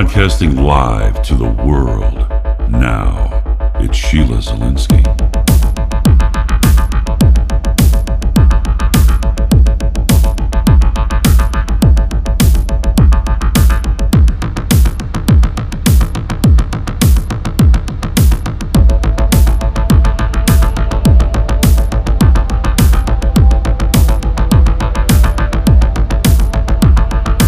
Broadcasting live to the world. Now, it's Sheila Zilinsky.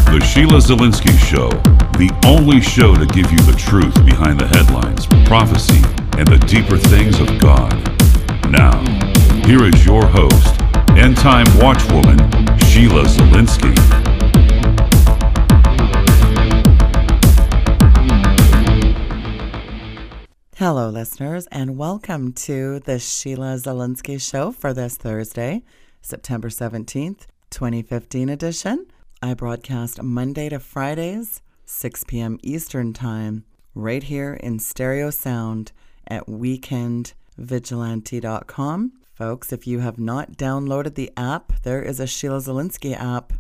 The Sheila Zilinsky Show, the only show to give you the truth behind the headlines, prophecy, and the deeper things of God. Now, here is your host, end time watchwoman, Sheila Zilinsky. Hello, listeners, and welcome to the Sheila Zilinsky Show for this Thursday, September 17th, 2015 edition. I broadcast Monday to Fridays, 6 p.m. Eastern Time, right here in stereo sound at weekendvigilante.com. Folks, if you have not downloaded the app, there is a Sheila Zilinsky app.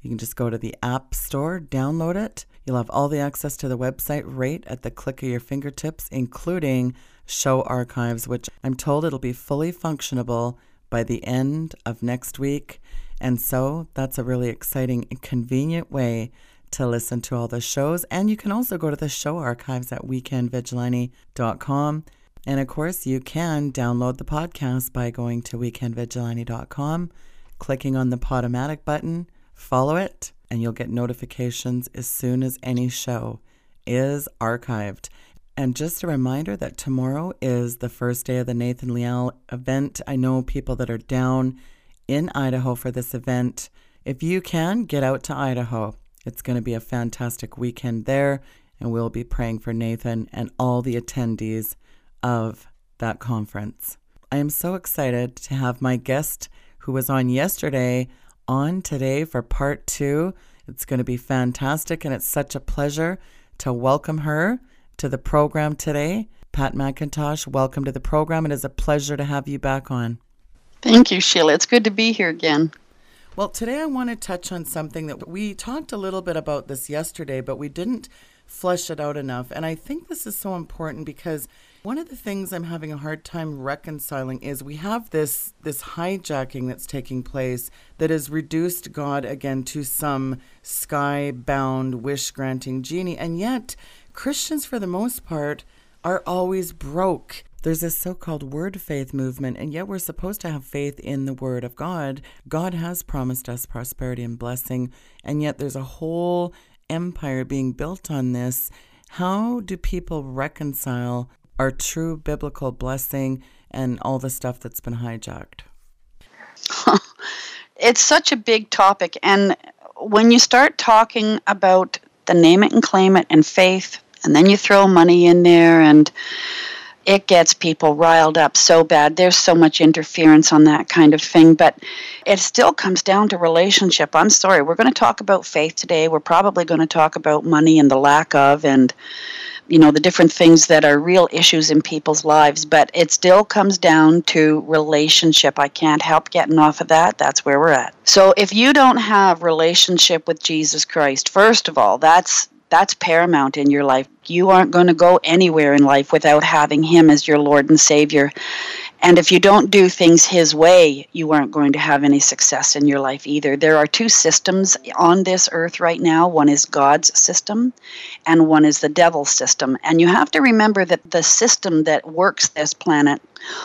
You can just go to the App Store, download it. You'll have all the access to the website right at the click of your fingertips, including show archives, which I'm told it'll be fully functionable by the end of next week. And so that's a really exciting and convenient way to listen to all the shows. And you can also go to the show archives at weekendvigilante.com. And of course, you can download the podcast by going to weekendvigilante.com, clicking on the Podomatic button, follow it, and you'll get notifications as soon as any show is archived. And just a reminder that tomorrow is the first day of the Nathan Leal event. I know people that are down in Idaho for this event. If you can, get out to Idaho. It's going to be a fantastic weekend there, and we'll be praying for Nathan and all the attendees of that conference. I am so excited to have my guest who was on yesterday on today for part two. It's going to be fantastic, and it's such a pleasure to welcome her to the program today. Pat McIntosh, welcome to the program. It is a pleasure to have you back on. Thank you, Sheila. It's good to be here again. Well, today I want to touch on something that we talked a little bit about this yesterday, but we didn't flesh it out enough. And I think this is so important because one of the things I'm having a hard time reconciling is we have this this hijacking that's taking place that has reduced God again to some sky-bound wish-granting genie, and yet Christians for the most part are always broke. There's this so called word faith movement, and yet we're supposed to have faith in the word of God. God has promised us prosperity and blessing, and yet there's a whole empire being built on this. How do people reconcile our true biblical blessing and all the stuff that's been hijacked? it's such a big topic, and when you start talking about the name it and claim it and faith, and then you throw money in there and it gets people riled up so bad. There's so much interference on that kind of thing, but it still comes down to relationship. I'm sorry, we're going to talk about faith today. We're probably going to talk about money and the lack of and you know the different things that are real issues in people's lives, but it still comes down to relationship. I can't help getting off of that. That's where we're at. So if you don't have relationship with Jesus Christ, first of all, that's that's paramount in your life. You aren't going to go anywhere in life without having Him as your Lord and Savior. And if you don't do things His way, you aren't going to have any success in your life either. There are two systems on this earth right now one is God's system, and one is the devil's system. And you have to remember that the system that works this planet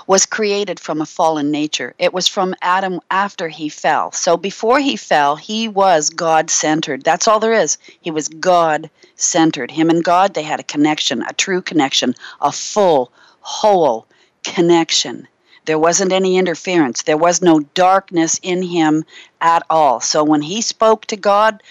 was created from a fallen nature. It was from Adam after he fell. So before he fell, he was God centered. That's all there is. He was God centered. Him and God, they had a connection, a true connection, a full, whole connection. There wasn't any interference. There was no darkness in him at all. So when he spoke to God,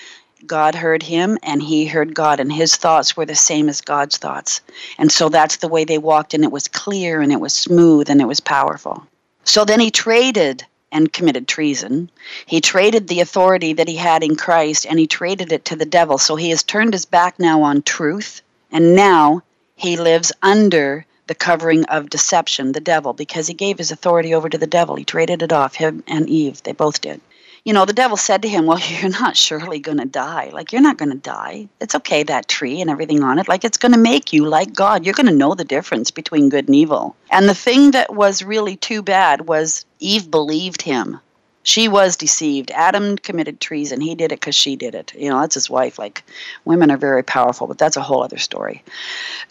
God heard him and he heard God, and his thoughts were the same as God's thoughts. And so that's the way they walked, and it was clear and it was smooth and it was powerful. So then he traded and committed treason. He traded the authority that he had in Christ and he traded it to the devil. So he has turned his back now on truth, and now he lives under the covering of deception, the devil, because he gave his authority over to the devil. He traded it off, him and Eve. They both did. you know, the devil said to him, Well, you're not surely going to die. Like, you're not going to die. It's okay, that tree and everything on it. Like, it's going to make you like God. You're going to know the difference between good and evil. And the thing that was really too bad was Eve believed him. She was deceived. Adam committed treason. He did it because she did it. You know, that's his wife. Like, women are very powerful, but that's a whole other story.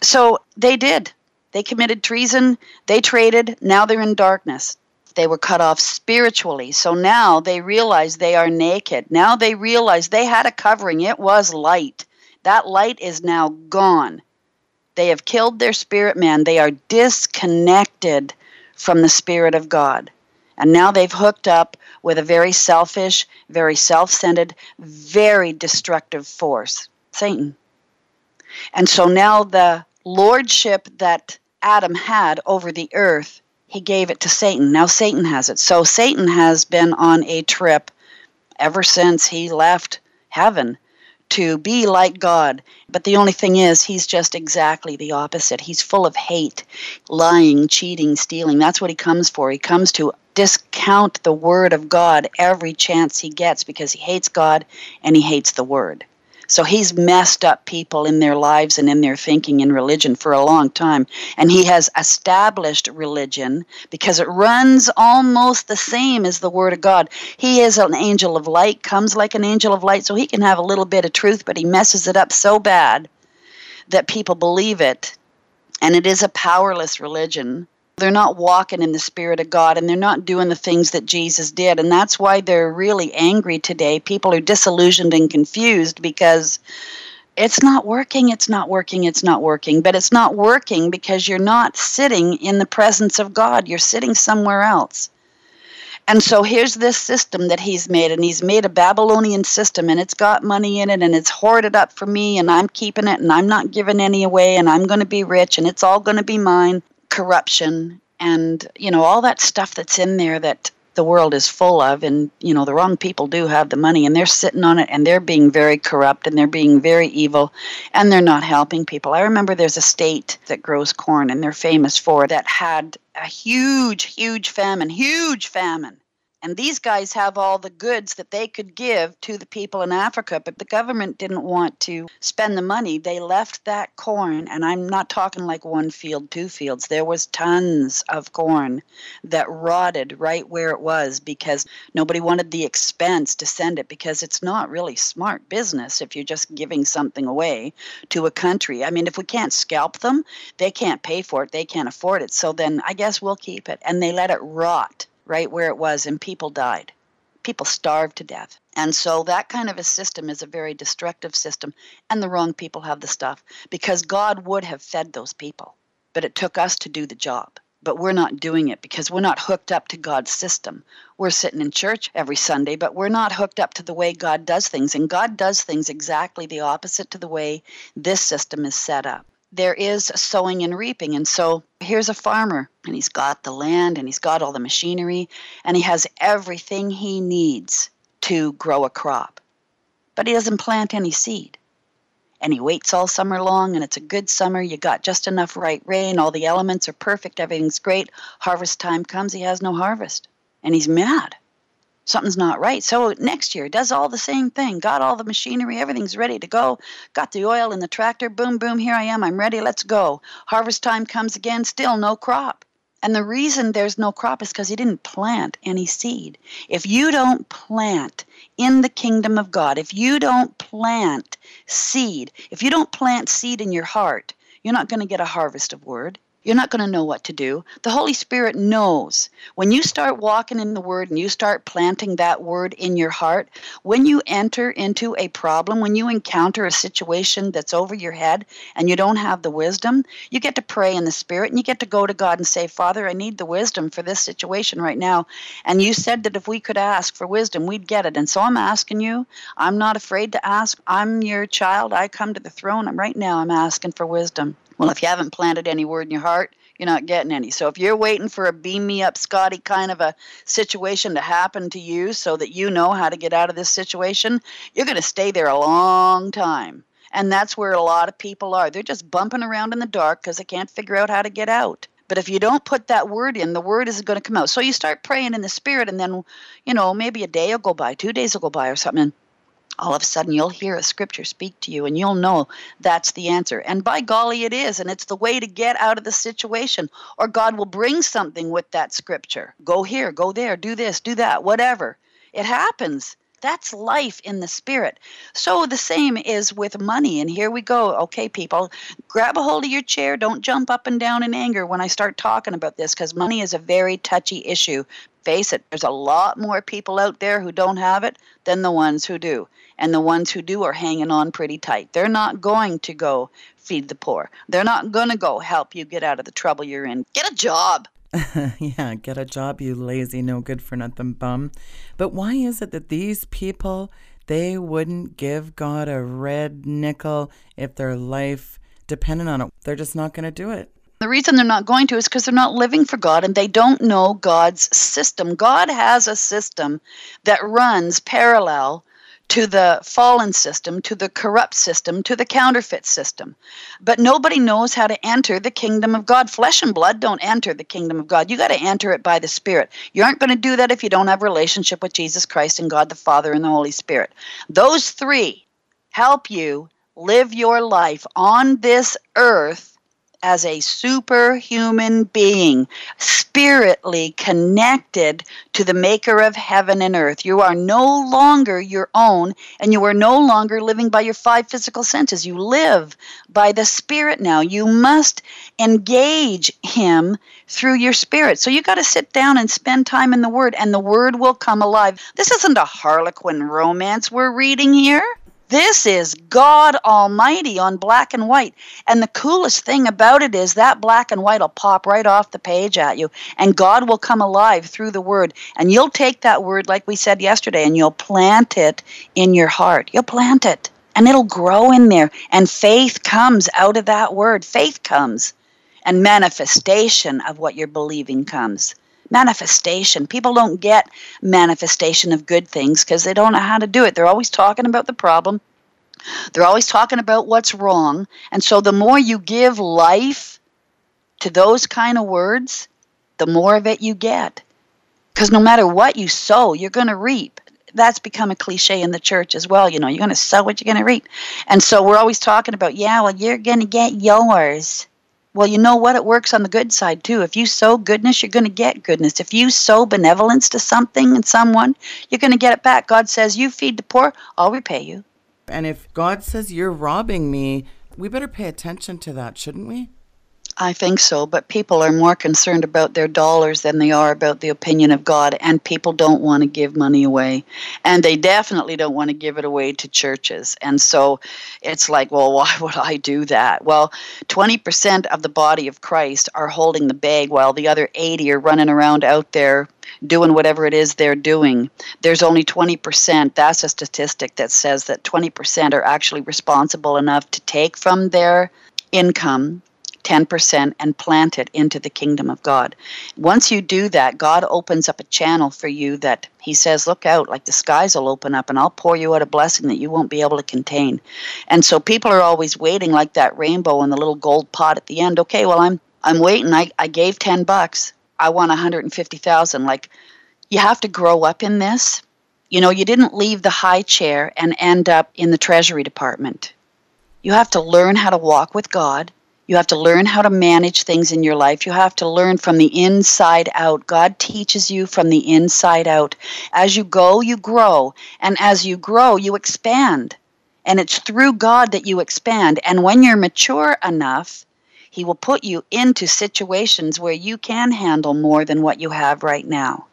So they did. They committed treason. They traded. Now they're in darkness. They were cut off spiritually. So now they realize they are naked. Now they realize they had a covering. It was light. That light is now gone. They have killed their spirit man. They are disconnected from the Spirit of God. And now they've hooked up with a very selfish, very self centered, very destructive force Satan. And so now the lordship that Adam had over the earth he gave it to Satan. Now Satan has it. So Satan has been on a trip ever since he left heaven to be like God. But the only thing is, he's just exactly the opposite. He's full of hate, lying, cheating, stealing. That's what he comes for. He comes to discount the word of God every chance he gets because he hates God and he hates the word. So he's messed up people in their lives and in their thinking in religion for a long time. And he has established religion because it runs almost the same as the Word of God. He is an angel of light, comes like an angel of light, so he can have a little bit of truth, but he messes it up so bad that people believe it. And it is a powerless religion they're not walking in the Spirit of God and they're not doing the things that Jesus did. And that's why they're really angry today. People are disillusioned and confused because it's not working, it's not working, it's not working. But it's not working because you're not sitting in the presence of God, you're sitting somewhere else. And so here's this system that he's made, and he's made a Babylonian system, and it's got money in it, and it's hoarded up for me, and I'm keeping it, and I'm not giving any away, and I'm going to be rich, and it's all going to be mine corruption and you know all that stuff that's in there that the world is full of and you know the wrong people do have the money and they're sitting on it and they're being very corrupt and they're being very evil and they're not helping people. I remember there's a state that grows corn and they're famous for that had a huge huge famine huge famine and these guys have all the goods that they could give to the people in Africa, but the government didn't want to spend the money. They left that corn, and I'm not talking like one field, two fields. There was tons of corn that rotted right where it was because nobody wanted the expense to send it because it's not really smart business if you're just giving something away to a country. I mean, if we can't scalp them, they can't pay for it, they can't afford it. So then I guess we'll keep it. And they let it rot right where it was, and people died. People starved to death. And so that kind of a system is a very destructive system, and the wrong people have the stuff because God would have fed those people. But it took us to do the job. But we're not doing it because we're not hooked up to God's system. We're sitting in church every Sunday, but we're not hooked up to the way God does things. And God does things exactly the opposite to the way this system is set up there is sowing and reaping. And so here's a farmer, and he's got the land, and he's got all the machinery, and he has everything he needs to grow a crop. But he doesn't plant any seed. And he waits all summer long, and it's a good summer. You got just enough right rain, all the elements are perfect, everything's great. Harvest time comes, he has no harvest. And he's mad something's not right. So next year, does all the same thing. Got all the machinery, everything's ready to go. Got the oil in the tractor. Boom, boom, here I am. I'm ready. Let's go. Harvest time comes again, still no crop. And the reason there's no crop is because he didn't plant any seed. If you don't plant in the kingdom of God, if you don't plant seed, if you don't plant seed in your heart, you're not going to get a harvest of word you're not going to know what to do. The Holy Spirit knows. When you start walking in the Word and you start planting that Word in your heart, when you enter into a problem, when you encounter a situation that's over your head and you don't have the wisdom, you get to pray in the Spirit and you get to go to God and say, Father, I need the wisdom for this situation right now. And you said that if we could ask for wisdom, we'd get it. And so I'm asking you. I'm not afraid to ask. I'm your child. I come to the throne. I'm right now. I'm asking for wisdom. Well, if you haven't planted any word in your heart, you're not getting any. So if you're waiting for a beam me up, Scotty kind of a situation to happen to you so that you know how to get out of this situation, you're going to stay there a long time. And that's where a lot of people are. They're just bumping around in the dark because they can't figure out how to get out. But if you don't put that word in, the word isn't going to come out. So you start praying in the spirit, and then, you know, maybe a day will go by, two days will go by, or something. All of a sudden you'll hear a scripture speak to you and you'll know that's the answer. And by golly, it is. And it's the way to get out of the situation. Or God will bring something with that scripture. Go here, go there, do this, do that, whatever. It happens. That's life in the spirit. So the same is with money. And here we go. Okay, people, grab a hold of your chair. Don't jump up and down in anger when I start talking about this because money is a very touchy issue. Face it, there's a lot more people out there who don't have it than the ones who do. And the ones who do are hanging on pretty tight. They're not going to go feed the poor. They're not going to go help you get out of the trouble you're in. Get a job. yeah, get a job, you lazy, no good for nothing bum. But why is it that these people, they wouldn't give God a red nickel if their life depended on it? They're just not going to do it. The reason they're not going to is because they're not living for God and they don't know God's system. God has a system that runs parallel to the fallen system, to the corrupt system, to the counterfeit system. But nobody knows how to enter the kingdom of God. Flesh and blood don't enter the kingdom of God. You got to enter it by the Spirit. You aren't going to do that if you don't have relationship with Jesus Christ and God the Father and the Holy Spirit. Those three help you live your life on this earth as a superhuman being, spiritly connected to the maker of heaven and earth. You are no longer your own, and you are no longer living by your five physical senses. You live by the spirit now. You must engage him through your spirit. So you got to sit down and spend time in the word, and the word will come alive. This isn't a harlequin romance we're reading here. This is God Almighty on black and white. And the coolest thing about it is that black and white will pop right off the page at you, and God will come alive through the word. And you'll take that word, like we said yesterday, and you'll plant it in your heart. You'll plant it, and it'll grow in there. And faith comes out of that word. Faith comes, and manifestation of what you're believing comes manifestation. People don't get manifestation of good things because they don't know how to do it. They're always talking about the problem. They're always talking about what's wrong. And so the more you give life to those kind of words, the more of it you get. Because no matter what you sow, you're going to reap. That's become a cliche in the church as well. You know, you're going to sow what you're going to reap. And so we're always talking about, yeah, well, you're going to get yours. Well, you know what? It works on the good side too. If you sow goodness, you're going to get goodness. If you sow benevolence to something and someone, you're going to get it back. God says, You feed the poor, I'll repay you. And if God says you're robbing me, we better pay attention to that, shouldn't we? I think so, but people are more concerned about their dollars than they are about the opinion of God, and people don't want to give money away. And they definitely don't want to give it away to churches. And so it's like, well, why would I do that? Well, 20% of the body of Christ are holding the bag while the other 80 are running around out there doing whatever it is they're doing. There's only 20%, that's a statistic that says that 20% are actually responsible enough to take from their income 10% and plant it into the kingdom of God. Once you do that, God opens up a channel for you that He says, Look out, like the skies will open up and I'll pour you out a blessing that you won't be able to contain. And so people are always waiting like that rainbow in the little gold pot at the end. Okay, well, I'm, I'm waiting. I, I gave 10 bucks. I want 150,000. Like, you have to grow up in this. You know, you didn't leave the high chair and end up in the Treasury Department. You have to learn how to walk with God you have to learn how to manage things in your life. You have to learn from the inside out. God teaches you from the inside out. As you go, you grow. And as you grow, you expand. And it's through God that you expand. And when you're mature enough, He will put you into situations where you can handle more than what you have right now.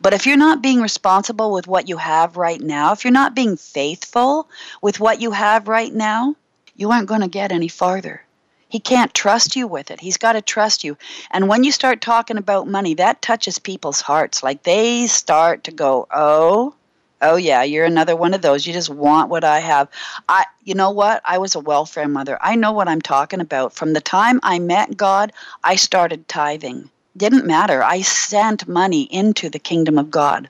But if you're not being responsible with what you have right now, if you're not being faithful with what you have right now, you aren't going to get any farther. He can't trust you with it. He's got to trust you. And when you start talking about money, that touches people's hearts. Like they start to go, "Oh, oh yeah, you're another one of those. You just want what I have." I you know what? I was a welfare mother. I know what I'm talking about. From the time I met God, I started tithing. Didn't matter. I sent money into the kingdom of God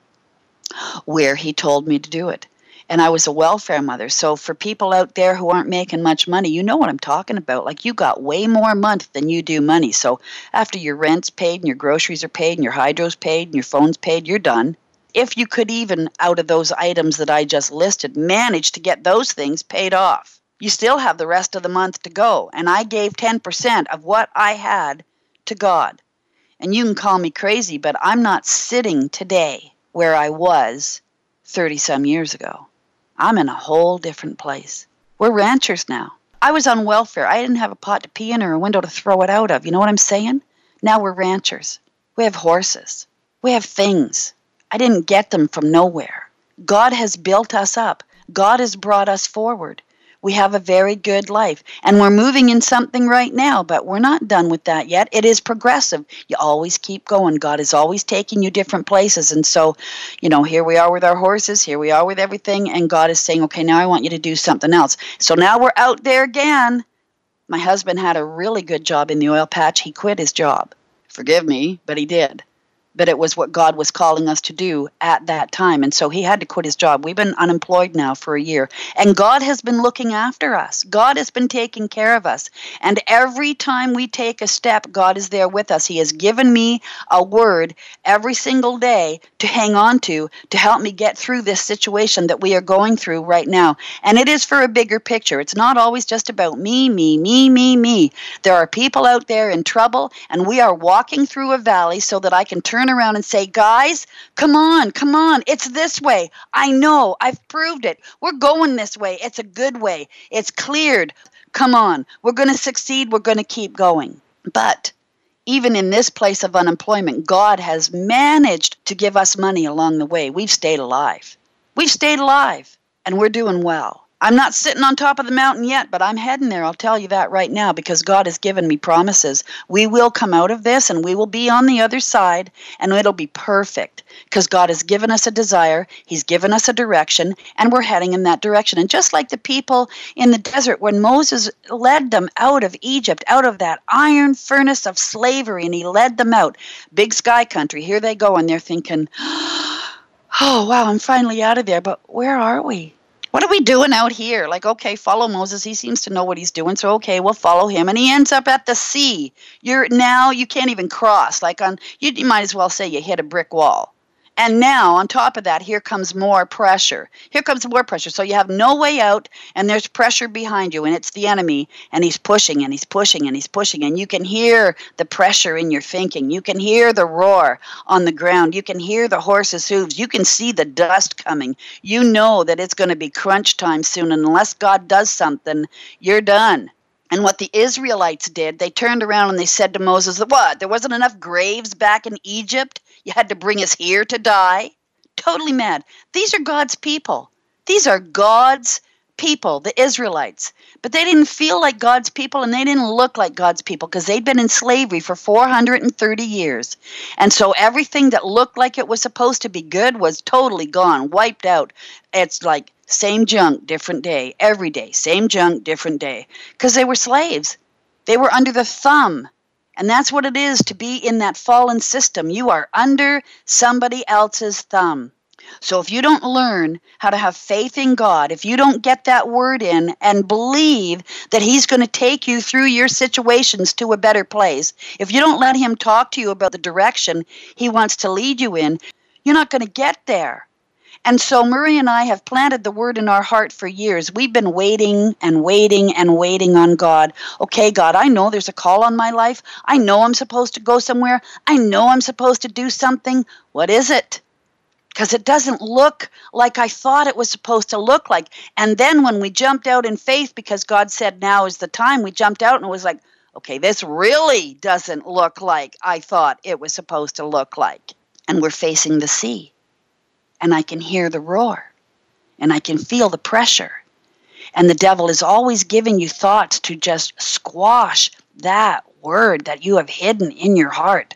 where he told me to do it. And I was a welfare mother. So for people out there who aren't making much money, you know what I'm talking about. Like you got way more month than you do money. So after your rent's paid and your groceries are paid and your hydro's paid and your phone's paid, you're done. If you could even out of those items that I just listed manage to get those things paid off, you still have the rest of the month to go. And I gave 10% of what I had to God. And you can call me crazy, but I'm not sitting today where I was 30 some years ago. I'm in a whole different place. We're ranchers now. I was on welfare. I didn't have a pot to pee in or a window to throw it out of. You know what I'm saying? Now we're ranchers. We have horses. We have things. I didn't get them from nowhere. God has built us up. God has brought us forward we have a very good life. And we're moving in something right now, but we're not done with that yet. It is progressive. You always keep going. God is always taking you different places. And so, you know, here we are with our horses, here we are with everything, and God is saying, okay, now I want you to do something else. So now we're out there again. My husband had a really good job in the oil patch. He quit his job. Forgive me, but he did but it was what God was calling us to do at that time. And so he had to quit his job. We've been unemployed now for a year. And God has been looking after us. God has been taking care of us. And every time we take a step, God is there with us. He has given me a word every single day to hang on to to help me get through this situation that we are going through right now. And it is for a bigger picture. It's not always just about me, me, me, me, me. There are people out there in trouble, and we are walking through a valley so that I can turn turn around and say, guys, come on, come on, it's this way. I know, I've proved it. We're going this way. It's a good way. It's cleared. Come on, we're going to succeed. We're going to keep going. But even in this place of unemployment, God has managed to give us money along the way. We've stayed alive. We've stayed alive, and we're doing well. I'm not sitting on top of the mountain yet, but I'm heading there. I'll tell you that right now because God has given me promises. We will come out of this and we will be on the other side and it'll be perfect because God has given us a desire, He's given us a direction, and we're heading in that direction. And just like the people in the desert, when Moses led them out of Egypt, out of that iron furnace of slavery, and He led them out, big sky country, here they go, and they're thinking, oh, wow, I'm finally out of there, but where are we? What are we doing out here? Like, okay, follow Moses. He seems to know what he's doing. So, okay, we'll follow him. And he ends up at the sea. You're now, you can't even cross. Like, on, you, you might as well say you hit a brick wall. And now, on top of that, here comes more pressure. Here comes more pressure. So you have no way out, and there's pressure behind you, and it's the enemy, and he's pushing, and he's pushing, and he's pushing. And you can hear the pressure in your thinking. You can hear the roar on the ground. You can hear the horse's hooves. You can see the dust coming. You know that it's going to be crunch time soon. And unless God does something, you're done. And what the Israelites did, they turned around and they said to Moses, What? There wasn't enough graves back in Egypt? You had to bring us here to die? Totally mad. These are God's people. These are God's people, the Israelites. But they didn't feel like God's people and they didn't look like God's people because they'd been in slavery for 430 years. And so everything that looked like it was supposed to be good was totally gone, wiped out. It's like same junk, different day, every day, same junk, different day. Because they were slaves. They were under the thumb and that's what it is to be in that fallen system. You are under somebody else's thumb. So if you don't learn how to have faith in God, if you don't get that word in and believe that He's going to take you through your situations to a better place, if you don't let Him talk to you about the direction He wants to lead you in, you're not going to get there. And so Marie and I have planted the word in our heart for years. We've been waiting and waiting and waiting on God. Okay, God, I know there's a call on my life. I know I'm supposed to go somewhere. I know I'm supposed to do something. What is it? Because it doesn't look like I thought it was supposed to look like. And then when we jumped out in faith because God said now is the time, we jumped out and it was like, okay, this really doesn't look like I thought it was supposed to look like. And we're facing the sea and I can hear the roar and I can feel the pressure. And the devil is always giving you thoughts to just squash that word that you have hidden in your heart.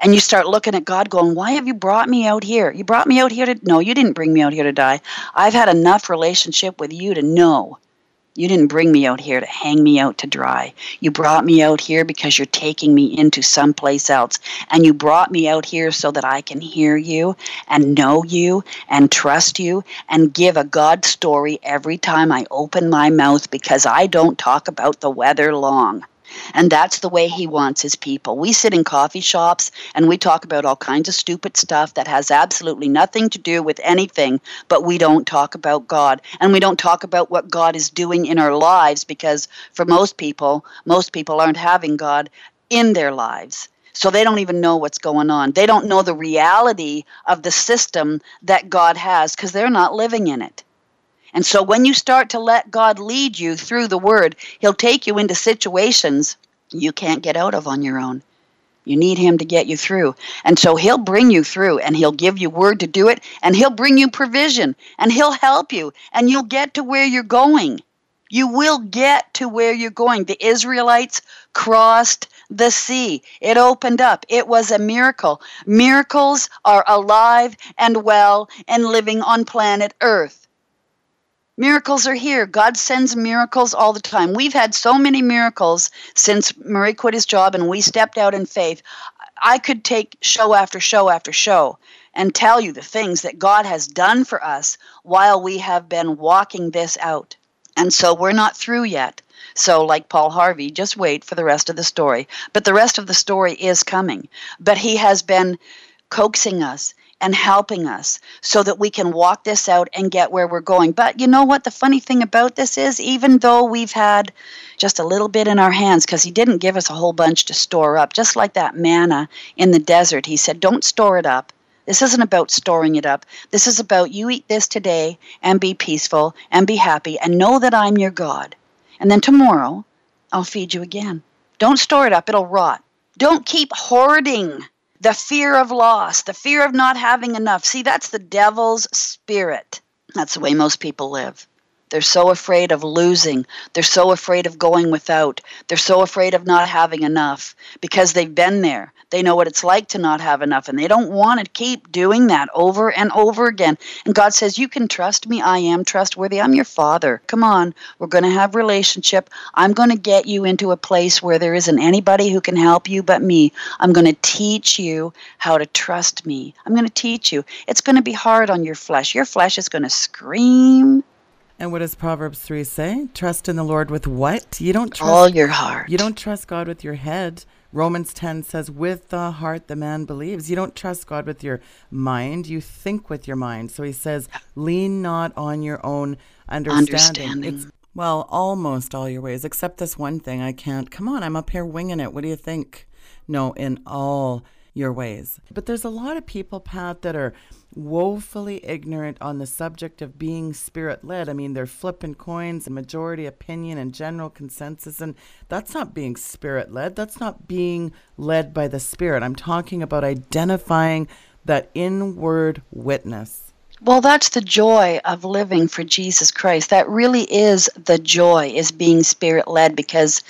And you start looking at God going, Why have you brought me out here? You brought me out here to. No, you didn't bring me out here to die. I've had enough relationship with you to know You didn't bring me out here to hang me out to dry. You brought me out here because you're taking me into someplace else. And you brought me out here so that I can hear you and know you and trust you and give a God story every time I open my mouth because I don't talk about the weather long. And that's the way he wants his people. We sit in coffee shops and we talk about all kinds of stupid stuff that has absolutely nothing to do with anything, but we don't talk about God. And we don't talk about what God is doing in our lives because for most people, most people aren't having God in their lives. So they don't even know what's going on. They don't know the reality of the system that God has because they're not living in it. And so when you start to let God lead you through the Word, He'll take you into situations you can't get out of on your own. You need Him to get you through. And so He'll bring you through and He'll give you word to do it and He'll bring you provision and He'll help you and you'll get to where you're going. You will get to where you're going. The Israelites crossed the sea. It opened up. It was a miracle. Miracles are alive and well and living on planet Earth. Miracles are here. God sends miracles all the time. We've had so many miracles since Murray quit his job and we stepped out in faith. I could take show after show after show and tell you the things that God has done for us while we have been walking this out. And so we're not through yet. So, like Paul Harvey, just wait for the rest of the story. But the rest of the story is coming. But he has been coaxing us and helping us so that we can walk this out and get where we're going. But you know what? The funny thing about this is, even though we've had just a little bit in our hands, because He didn't give us a whole bunch to store up, just like that manna in the desert, He said, don't store it up. This isn't about storing it up. This is about you eat this today and be peaceful and be happy and know that I'm your God. And then tomorrow, I'll feed you again. Don't store it up, it'll rot. Don't keep hoarding the fear of loss, the fear of not having enough. See, that's the devil's spirit. That's the way most people live. They're so afraid of losing. They're so afraid of going without. They're so afraid of not having enough because they've been there. They know what it's like to not have enough, and they don't want to keep doing that over and over again. And God says, You can trust me. I am trustworthy. I'm your father. Come on. We're going to have relationship. I'm going to get you into a place where there isn't anybody who can help you but me. I'm going to teach you how to trust me. I'm going to teach you. It's going to be hard on your flesh. Your flesh is going to scream and what does Proverbs 3 say? Trust in the Lord with what? You don't trust all your heart. You don't trust God with your head. Romans 10 says, with the heart the man believes. You don't trust God with your mind, you think with your mind. So he says, lean not on your own understanding. understanding. It's, well, almost all your ways, except this one thing. I can't. Come on, I'm up here winging it. What do you think? No, in all your ways. But there's a lot of people, Pat, that are woefully ignorant on the subject of being spirit led. I mean, they're flipping coins and majority opinion and general consensus, and that's not being spirit led. That's not being led by the spirit. I'm talking about identifying that inward witness. Well, that's the joy of living for Jesus Christ. That really is the joy, is being spirit led because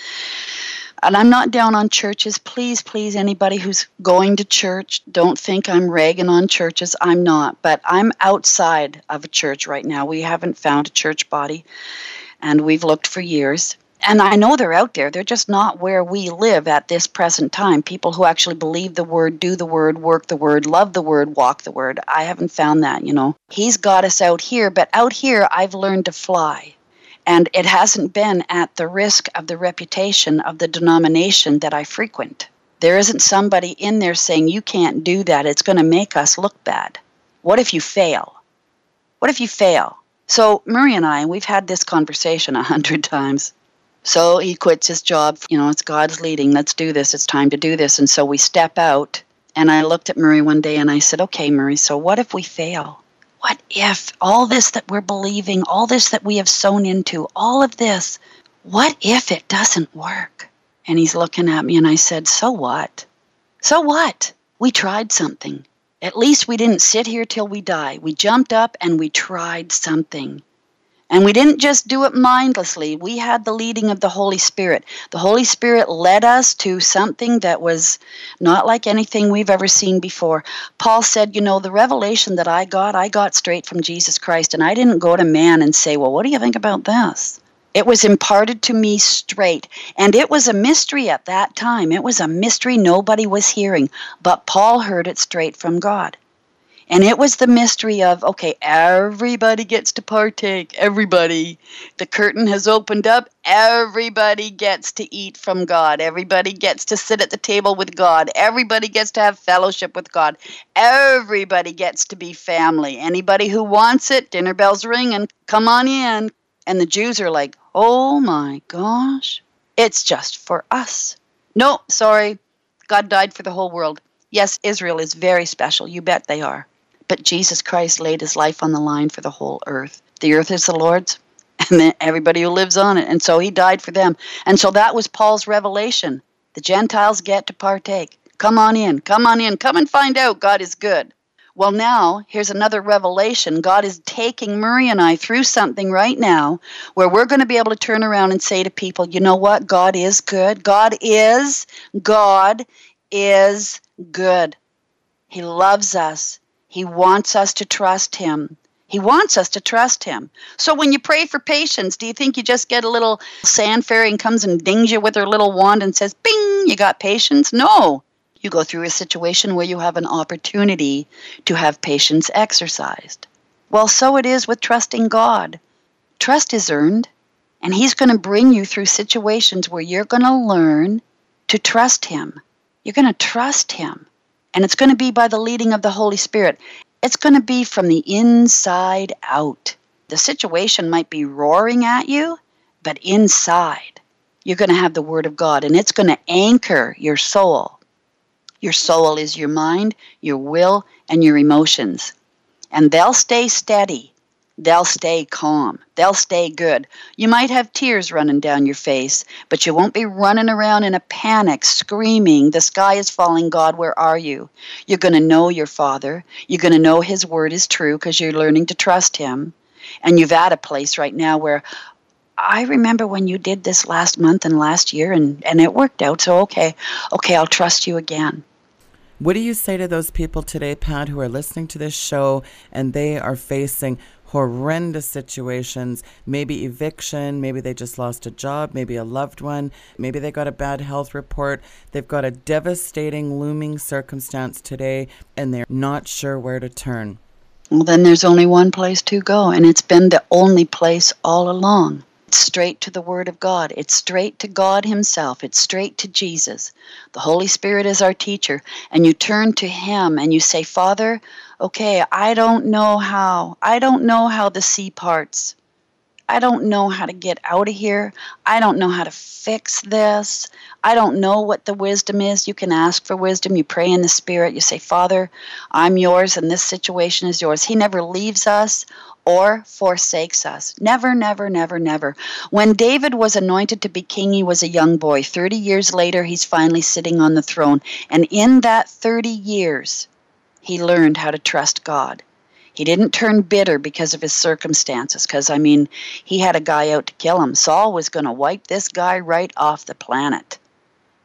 and I'm not down on churches. Please, please, anybody who's going to church, don't think I'm ragging on churches. I'm not. But I'm outside of a church right now. We haven't found a church body, and we've looked for years. And I know they're out there. They're just not where we live at this present time. People who actually believe the word, do the word, work the word, love the word, walk the word. I haven't found that, you know. He's got us out here, but out here I've learned to fly. And it hasn't been at the risk of the reputation of the denomination that I frequent. There isn't somebody in there saying, you can't do that. It's going to make us look bad. What if you fail? What if you fail? So, Murray and I, we've had this conversation a hundred times. So he quits his job. You know, it's God's leading. Let's do this. It's time to do this. And so we step out. And I looked at Murray one day and I said, okay, Murray, so what if we fail? What if all this that we're believing, all this that we have sown into, all of this, what if it doesn't work? And he's looking at me and I said, So what? So what? We tried something. At least we didn't sit here till we die. We jumped up and we tried something. And we didn't just do it mindlessly. We had the leading of the Holy Spirit. The Holy Spirit led us to something that was not like anything we've ever seen before. Paul said, You know, the revelation that I got, I got straight from Jesus Christ. And I didn't go to man and say, Well, what do you think about this? It was imparted to me straight. And it was a mystery at that time. It was a mystery nobody was hearing. But Paul heard it straight from God. And it was the mystery of okay, everybody gets to partake. Everybody. The curtain has opened up. Everybody gets to eat from God. Everybody gets to sit at the table with God. Everybody gets to have fellowship with God. Everybody gets to be family. Anybody who wants it, dinner bells ring and come on in. And the Jews are like, oh my gosh, it's just for us. No, sorry. God died for the whole world. Yes, Israel is very special. You bet they are. But Jesus Christ laid his life on the line for the whole earth. The earth is the Lord's, and then everybody who lives on it. And so he died for them. And so that was Paul's revelation. The Gentiles get to partake. Come on in, come on in, come and find out God is good. Well, now, here's another revelation. God is taking Murray and I through something right now where we're going to be able to turn around and say to people, you know what? God is good. God is, God is good. He loves us. He wants us to trust Him. He wants us to trust Him. So when you pray for patience, do you think you just get a little sand fairy and comes and dings you with her little wand and says, bing, you got patience? No. You go through a situation where you have an opportunity to have patience exercised. Well, so it is with trusting God. Trust is earned, and He's going to bring you through situations where you're going to learn to trust Him. You're going to trust Him. And it's going to be by the leading of the Holy Spirit. It's going to be from the inside out. The situation might be roaring at you, but inside, you're going to have the Word of God, and it's going to anchor your soul. Your soul is your mind, your will, and your emotions. And they'll stay steady they'll stay calm. They'll stay good. You might have tears running down your face, but you won't be running around in a panic, screaming, The sky is falling, God, where are you? You're going to know your Father. You're going to know His word is true because you're learning to trust Him. And you've at a place right now where, I remember when you did this last month and last year, and, and it worked out. So, okay, okay, I'll trust you again. What do you say to those people today, Pat, who are listening to this show and they are facing horrendous situations, maybe eviction, maybe they just lost a job, maybe a loved one, maybe they got a bad health report. They've got a devastating looming circumstance today and they're not sure where to turn. Well, then there's only one place to go, and it's been the only place all along. It's straight to the Word of God. It's straight to God Himself. It's straight to Jesus. The Holy Spirit is our teacher. And you turn to Him and you say, Father, okay, I don't know how. I don't know how the sea parts. I don't know how to get out of here. I don't know how to fix this. I don't know what the wisdom is. You can ask for wisdom. You pray in the Spirit. You say, Father, I'm yours and this situation is yours. He never leaves us or forsakes us. Never, never, never, never. When David was anointed to be king, he was a young boy. 30 years later, he's finally sitting on the throne. And in that 30 years, he learned how to trust God. He didn't turn bitter because of his circumstances, because, I mean, he had a guy out to kill him. Saul was going to wipe this guy right off the planet.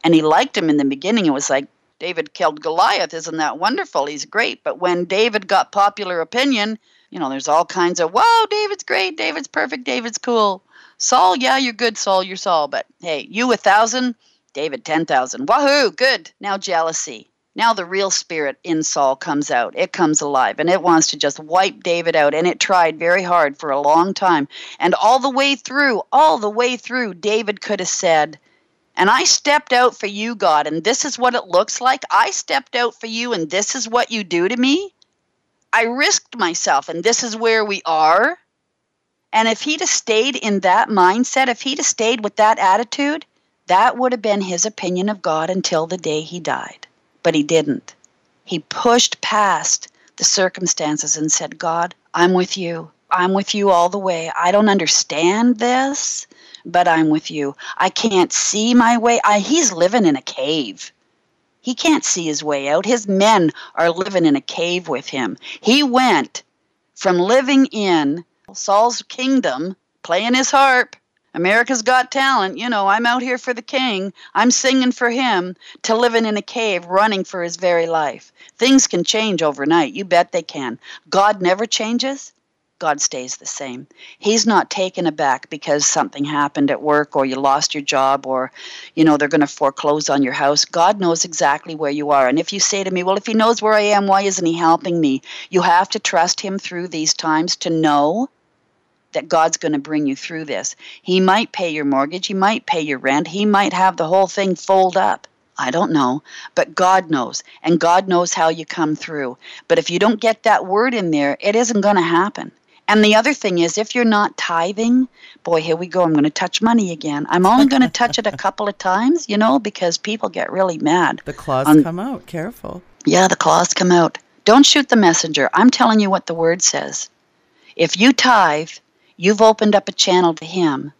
And he liked him in the beginning. It was like, David killed Goliath. Isn't that wonderful? He's great. But when David got popular opinion, you know, there's all kinds of, wow, David's great, David's perfect, David's cool. Saul, yeah, you're good, Saul, you're Saul. But hey, you a thousand, David 10,000. Wahoo, good. Now jealousy. Now the real spirit in Saul comes out. It comes alive and it wants to just wipe David out. And it tried very hard for a long time. And all the way through, all the way through, David could have said, and I stepped out for you, God, and this is what it looks like. I stepped out for you, and this is what you do to me. I risked myself, and this is where we are. And if he'd have stayed in that mindset, if he'd have stayed with that attitude, that would have been his opinion of God until the day he died. But he didn't. He pushed past the circumstances and said, God, I'm with you. I'm with you all the way. I don't understand this, but I'm with you. I can't see my way. I, he's living in a cave. He can't see his way out. His men are living in a cave with him. He went from living in Saul's kingdom, playing his harp, America's Got Talent, you know, I'm out here for the king, I'm singing for him, to living in a cave, running for his very life. Things can change overnight. You bet they can. God never changes. God stays the same. He's not taken aback because something happened at work or you lost your job or, you know, they're going to foreclose on your house. God knows exactly where you are. And if you say to me, well, if He knows where I am, why isn't He helping me? You have to trust Him through these times to know that God's going to bring you through this. He might pay your mortgage, He might pay your rent, He might have the whole thing fold up. I don't know, but God knows, and God knows how you come through. But if you don't get that word in there, it isn't going to happen. And the other thing is, if you're not tithing, boy, here we go. I'm going to touch money again. I'm only going to touch it a couple of times, you know, because people get really mad. The claws come out. Careful. Yeah, the claws come out. Don't shoot the messenger. I'm telling you what the word says. If you tithe, you've opened up a channel to him.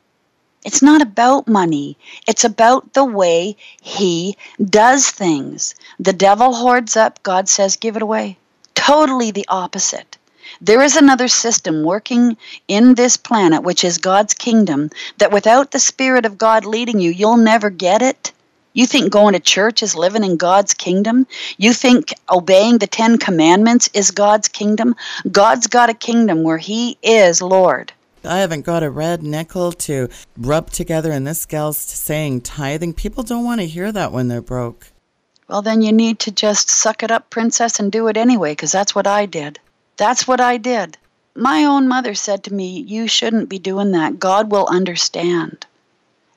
It's not about money. It's about the way he does things. The devil hoards up, God says, give it away. Totally the opposite. There is another system working in this planet, which is God's kingdom, that without the Spirit of God leading you, you'll never get it. You think going to church is living in God's kingdom? You think obeying the Ten Commandments is God's kingdom? God's got a kingdom where He is Lord. I haven't got a red nickel to rub together, and this gal's saying tithing. People don't want to hear that when they're broke. Well, then you need to just suck it up, princess, and do it anyway, because that's what I did. That's what I did. My own mother said to me, You shouldn't be doing that. God will understand.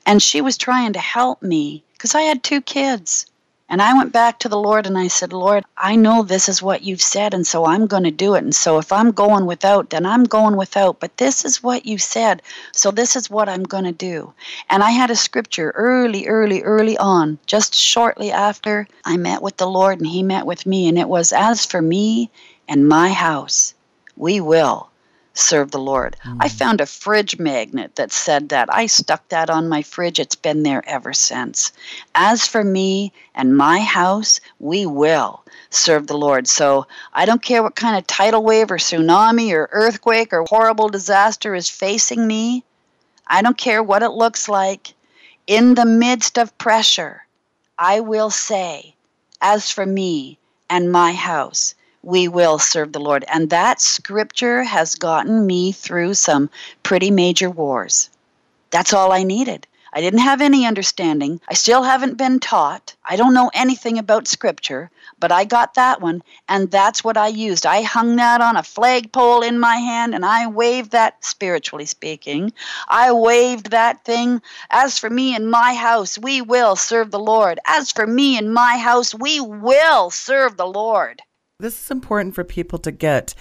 And she was trying to help me because I had two kids. And I went back to the Lord and I said, Lord, I know this is what you've said, and so I'm going to do it. And so if I'm going without, then I'm going without. But this is what you said, so this is what I'm going to do. And I had a scripture early, early, early on, just shortly after I met with the Lord and He met with me. And it was, As for me and my house, we will serve the Lord. Mm. I found a fridge magnet that said that. I stuck that on my fridge. It's been there ever since. As for me and my house, we will serve the Lord. So I don't care what kind of tidal wave or tsunami or earthquake or horrible disaster is facing me. I don't care what it looks like. In the midst of pressure, I will say, As for me and my house, we will serve the Lord. And that scripture has gotten me through some pretty major wars. That's all I needed. I didn't have any understanding. I still haven't been taught. I don't know anything about scripture, but I got that one, and that's what I used. I hung that on a flagpole in my hand, and I waved that, spiritually speaking. I waved that thing. As for me and my house, we will serve the Lord. As for me and my house, we will serve the Lord. This is important for people to get.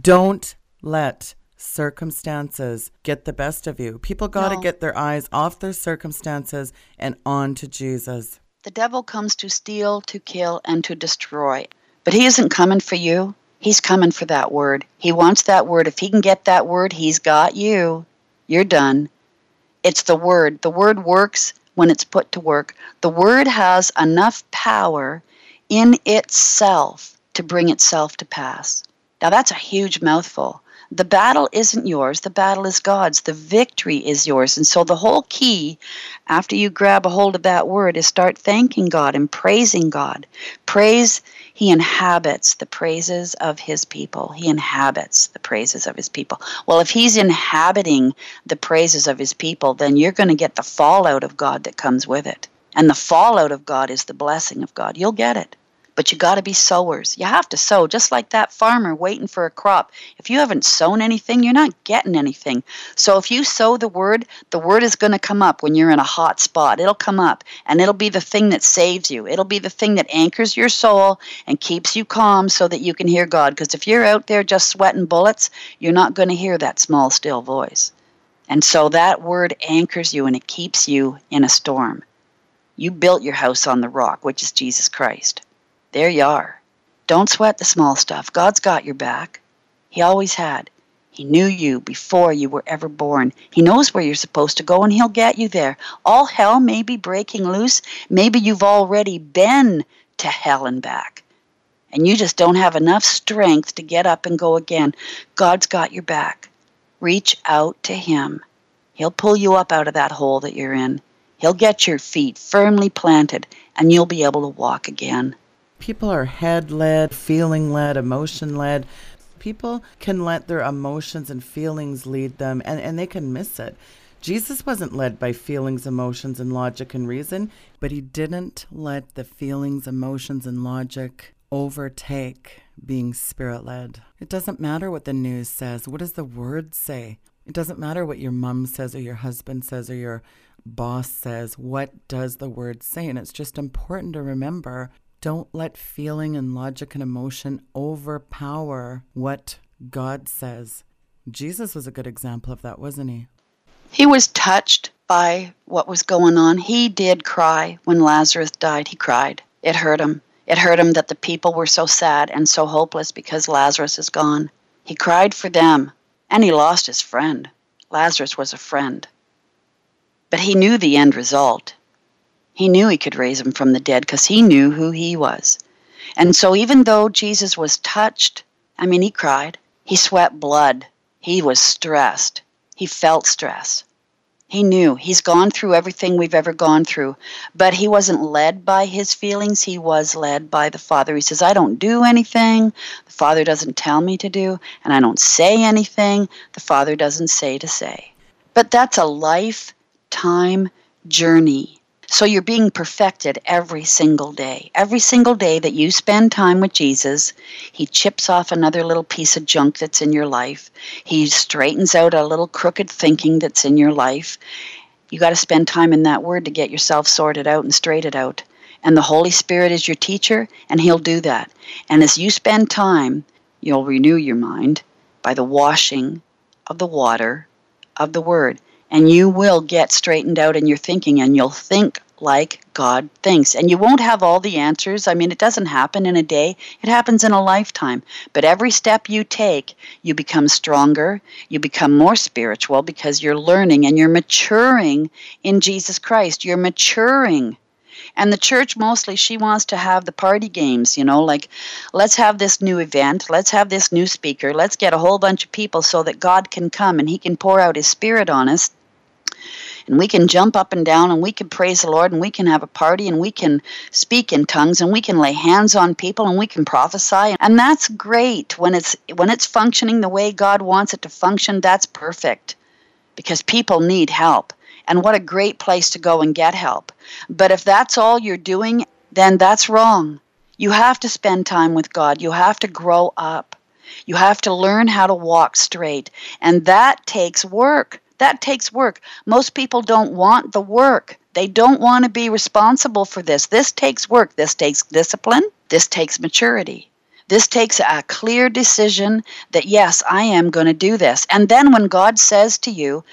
Don't let circumstances get the best of you. People got to no. get their eyes off their circumstances and on to Jesus. The devil comes to steal, to kill, and to destroy. But he isn't coming for you. He's coming for that word. He wants that word. If he can get that word, he's got you. You're done. It's the word. The word works when it's put to work. The word has enough power in itself to bring itself to pass. Now, that's a huge mouthful. The battle isn't yours, the battle is God's. The victory is yours. And so, the whole key after you grab a hold of that word is start thanking God and praising God. Praise, He inhabits the praises of His people. He inhabits the praises of His people. Well, if He's inhabiting the praises of His people, then you're going to get the fallout of God that comes with it. And the fallout of God is the blessing of God. You'll get it but you got to be sowers. You have to sow, just like that farmer waiting for a crop. If you haven't sown anything, you're not getting anything. So if you sow the word, the word is going to come up when you're in a hot spot. It'll come up, and it'll be the thing that saves you. It'll be the thing that anchors your soul and keeps you calm so that you can hear God. Because if you're out there just sweating bullets, you're not going to hear that small, still voice. And so that word anchors you and it keeps you in a storm. You built your house on the rock, which is Jesus Christ. There you are. Don't sweat the small stuff. God's got your back. He always had. He knew you before you were ever born. He knows where you're supposed to go and he'll get you there. All hell may be breaking loose. Maybe you've already been to hell and back. And you just don't have enough strength to get up and go again. God's got your back. Reach out to him. He'll pull you up out of that hole that you're in. He'll get your feet firmly planted and you'll be able to walk again. People are head led, feeling led, emotion led. People can let their emotions and feelings lead them and, and they can miss it. Jesus wasn't led by feelings, emotions, and logic and reason, but he didn't let the feelings, emotions, and logic overtake being spirit led. It doesn't matter what the news says. What does the word say? It doesn't matter what your mom says or your husband says or your boss says. What does the word say? And it's just important to remember don't let feeling and logic and emotion overpower what God says. Jesus was a good example of that, wasn't he? He was touched by what was going on. He did cry when Lazarus died. He cried. It hurt him. It hurt him that the people were so sad and so hopeless because Lazarus is gone. He cried for them, and he lost his friend. Lazarus was a friend. But he knew the end result. He knew he could raise him from the dead because he knew who he was. And so, even though Jesus was touched, I mean, he cried, he sweat blood, he was stressed, he felt stress. He knew he's gone through everything we've ever gone through, but he wasn't led by his feelings. He was led by the Father. He says, I don't do anything the Father doesn't tell me to do, and I don't say anything the Father doesn't say to say. But that's a lifetime journey so you're being perfected every single day. Every single day that you spend time with Jesus, He chips off another little piece of junk that's in your life. He straightens out a little crooked thinking that's in your life. You got to spend time in that Word to get yourself sorted out and straightened out. And the Holy Spirit is your teacher, and He'll do that. And as you spend time, you'll renew your mind by the washing of the water of the Word and you will get straightened out in your thinking and you'll think like God thinks. And you won't have all the answers. I mean, it doesn't happen in a day, it happens in a lifetime. But every step you take, you become stronger, you become more spiritual because you're learning and you're maturing in Jesus Christ. You're maturing. And the church mostly, she wants to have the party games, you know, like let's have this new event, let's have this new speaker, let's get a whole bunch of people so that God can come and He can pour out His Spirit on us and we can jump up and down and we can praise the Lord and we can have a party and we can speak in tongues and we can lay hands on people and we can prophesy. And that's great. When it's when it's functioning the way God wants it to function that's perfect. Because people need help. And what a great place to go and get help. But if that's all you're doing then that's wrong. You have to spend time with God. You have to grow up. You have to learn how to walk straight. And that takes work that takes work. Most people don't want the work. They don't want to be responsible for this. This takes work. This takes discipline. This takes maturity. This takes a clear decision that, yes, I am going to do this. And then when God says to you,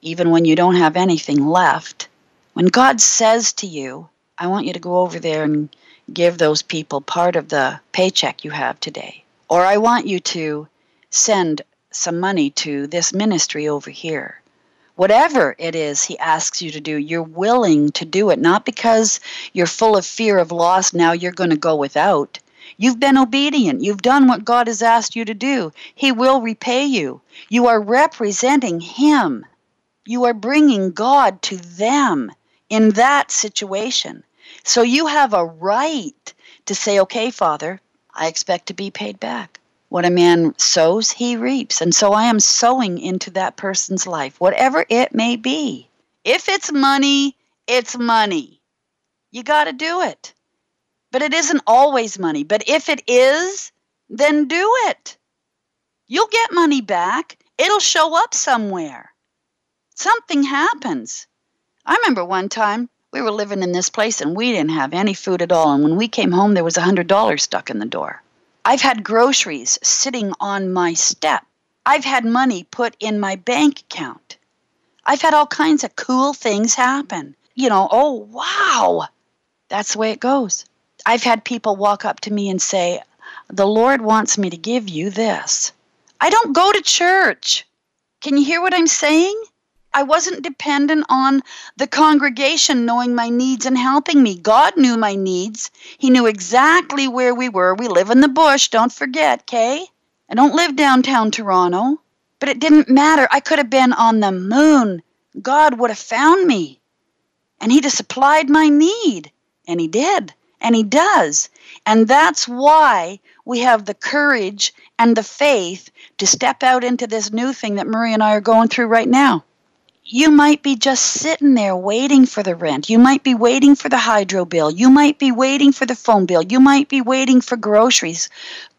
even when you don't have anything left, when God says to you, I want you to go over there and give those people part of the paycheck you have today. Or I want you to send some money to this ministry over here whatever it is he asks you to do, you're willing to do it, not because you're full of fear of loss, now you're going to go without. You've been obedient. You've done what God has asked you to do. He will repay you. You are representing Him. You are bringing God to them in that situation. So you have a right to say, okay, Father, I expect to be paid back. What a man sows, he reaps. And so I am sowing into that person's life, whatever it may be. If it's money, it's money. You got to do it. But it isn't always money. But if it is, then do it. You'll get money back. It'll show up somewhere. Something happens. I remember one time we were living in this place and we didn't have any food at all. And when we came home, there was a $100 stuck in the door. I've had groceries sitting on my step. I've had money put in my bank account. I've had all kinds of cool things happen. You know, oh, wow. That's the way it goes. I've had people walk up to me and say, The Lord wants me to give you this. I don't go to church. Can you hear what I'm saying? I wasn't dependent on the congregation knowing my needs and helping me. God knew my needs. He knew exactly where we were. We live in the bush, don't forget, Kay. I don't live downtown Toronto. But it didn't matter. I could have been on the moon. God would have found me. And He'd have supplied my need. And He did. And He does. And that's why we have the courage and the faith to step out into this new thing that Murray and I are going through right now. You might be just sitting there waiting for the rent. You might be waiting for the hydro bill. You might be waiting for the phone bill. You might be waiting for groceries.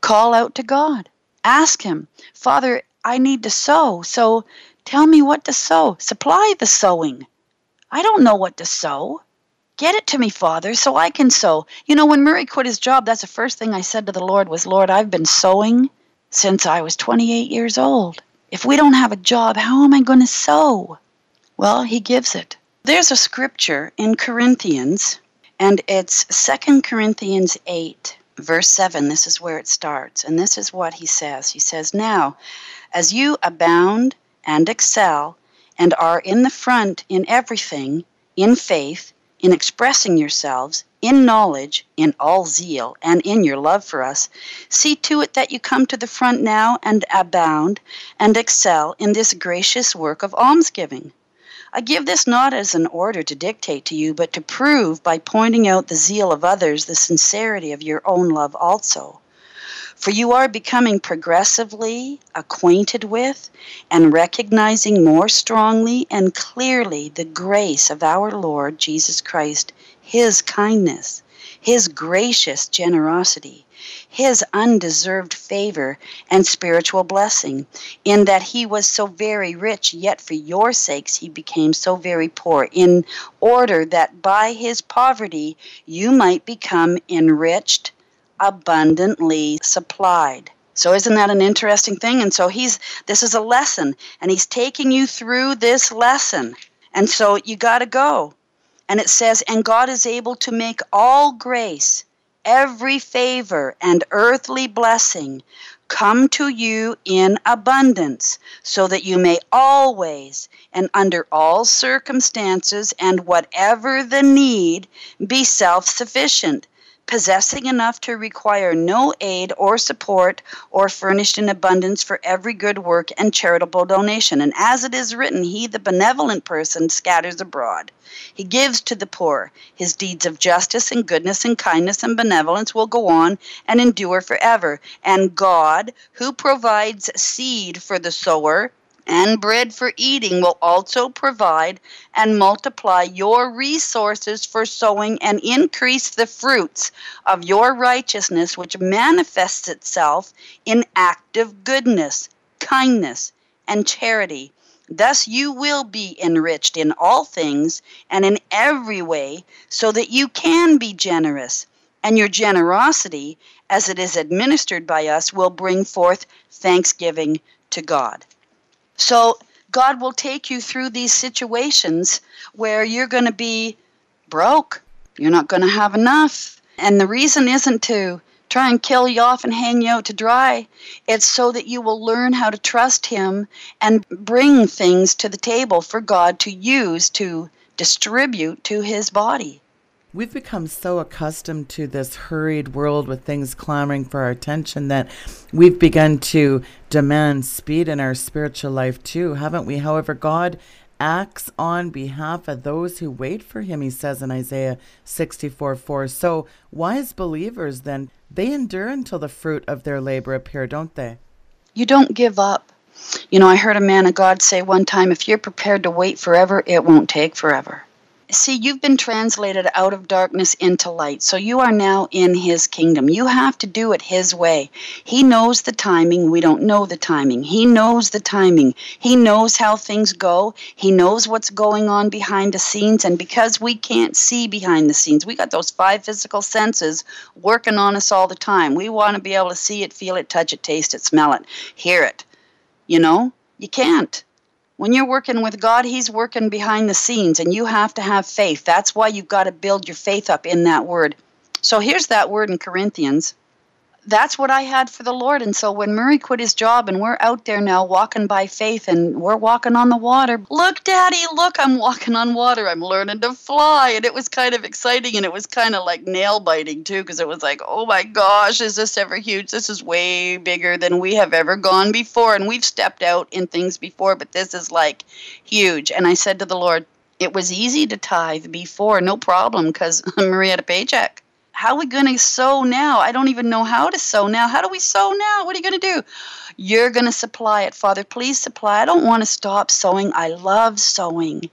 Call out to God. Ask Him, Father, I need to sow. So tell me what to sow. Supply the sowing. I don't know what to sow. Get it to me, Father, so I can sow. You know, when Murray quit his job, that's the first thing I said to the Lord was, Lord, I've been sowing since I was 28 years old. If we don't have a job, how am I going to sow? Well, he gives it. There's a scripture in Corinthians, and it's 2 Corinthians 8, verse 7. This is where it starts. And this is what he says He says, Now, as you abound and excel, and are in the front in everything, in faith, in expressing yourselves, in knowledge, in all zeal, and in your love for us, see to it that you come to the front now and abound and excel in this gracious work of almsgiving. I give this not as an order to dictate to you, but to prove by pointing out the zeal of others the sincerity of your own love also. For you are becoming progressively acquainted with and recognizing more strongly and clearly the grace of our Lord Jesus Christ, His kindness, His gracious generosity, His undeserved favor and spiritual blessing, in that He was so very rich, yet for your sakes He became so very poor, in order that by His poverty you might become enriched abundantly supplied. So isn't that an interesting thing? And so he's this is a lesson and he's taking you through this lesson. And so you got to go. And it says and God is able to make all grace, every favor and earthly blessing come to you in abundance, so that you may always and under all circumstances and whatever the need be self sufficient possessing enough to require no aid or support, or furnished in abundance for every good work and charitable donation. And as it is written, He, the benevolent person, scatters abroad. He gives to the poor. His deeds of justice and goodness and kindness and benevolence will go on and endure forever. And God, who provides seed for the sower, and bread for eating will also provide and multiply your resources for sowing and increase the fruits of your righteousness, which manifests itself in active goodness, kindness, and charity. Thus you will be enriched in all things and in every way, so that you can be generous. And your generosity, as it is administered by us, will bring forth thanksgiving to God. So God will take you through these situations where you're going to be broke. You're not going to have enough. And the reason isn't to try and kill you off and hang you out to dry. It's so that you will learn how to trust Him and bring things to the table for God to use to distribute to His body. We've become so accustomed to this hurried world with things clamoring for our attention that we've begun to demand speed in our spiritual life too, haven't we? However, God acts on behalf of those who wait for him, he says in Isaiah 64 4. So, wise believers then, they endure until the fruit of their labor appear, don't they? You don't give up. You know, I heard a man of God say one time if you're prepared to wait forever, it won't take forever see, you've been translated out of darkness into light. So you are now in his kingdom. You have to do it his way. He knows the timing. We don't know the timing. He knows the timing. He knows how things go. He knows what's going on behind the scenes. And because we can't see behind the scenes, we got those five physical senses working on us all the time. We want to be able to see it, feel it, touch it, taste it, smell it, hear it. You know, you can't. When you're working with God, He's working behind the scenes, and you have to have faith. That's why you've got to build your faith up in that word. So here's that word in Corinthians that's what I had for the Lord. And so when Murray quit his job and we're out there now walking by faith and we're walking on the water, look, Daddy, look, I'm walking on water. I'm learning to fly. And it was kind of exciting and it was kind of like nail biting too, because it was like, oh my gosh, is this ever huge? This is way bigger than we have ever gone before. And we've stepped out in things before, but this is like huge. And I said to the Lord, it was easy to tithe before, no problem, because Murray had a paycheck. How are we going to sow now? I don't even know how to sow now. How do we sow now? What are you going to do? You're going to supply it, Father. Please supply. I don't want to stop sowing. I love sowing.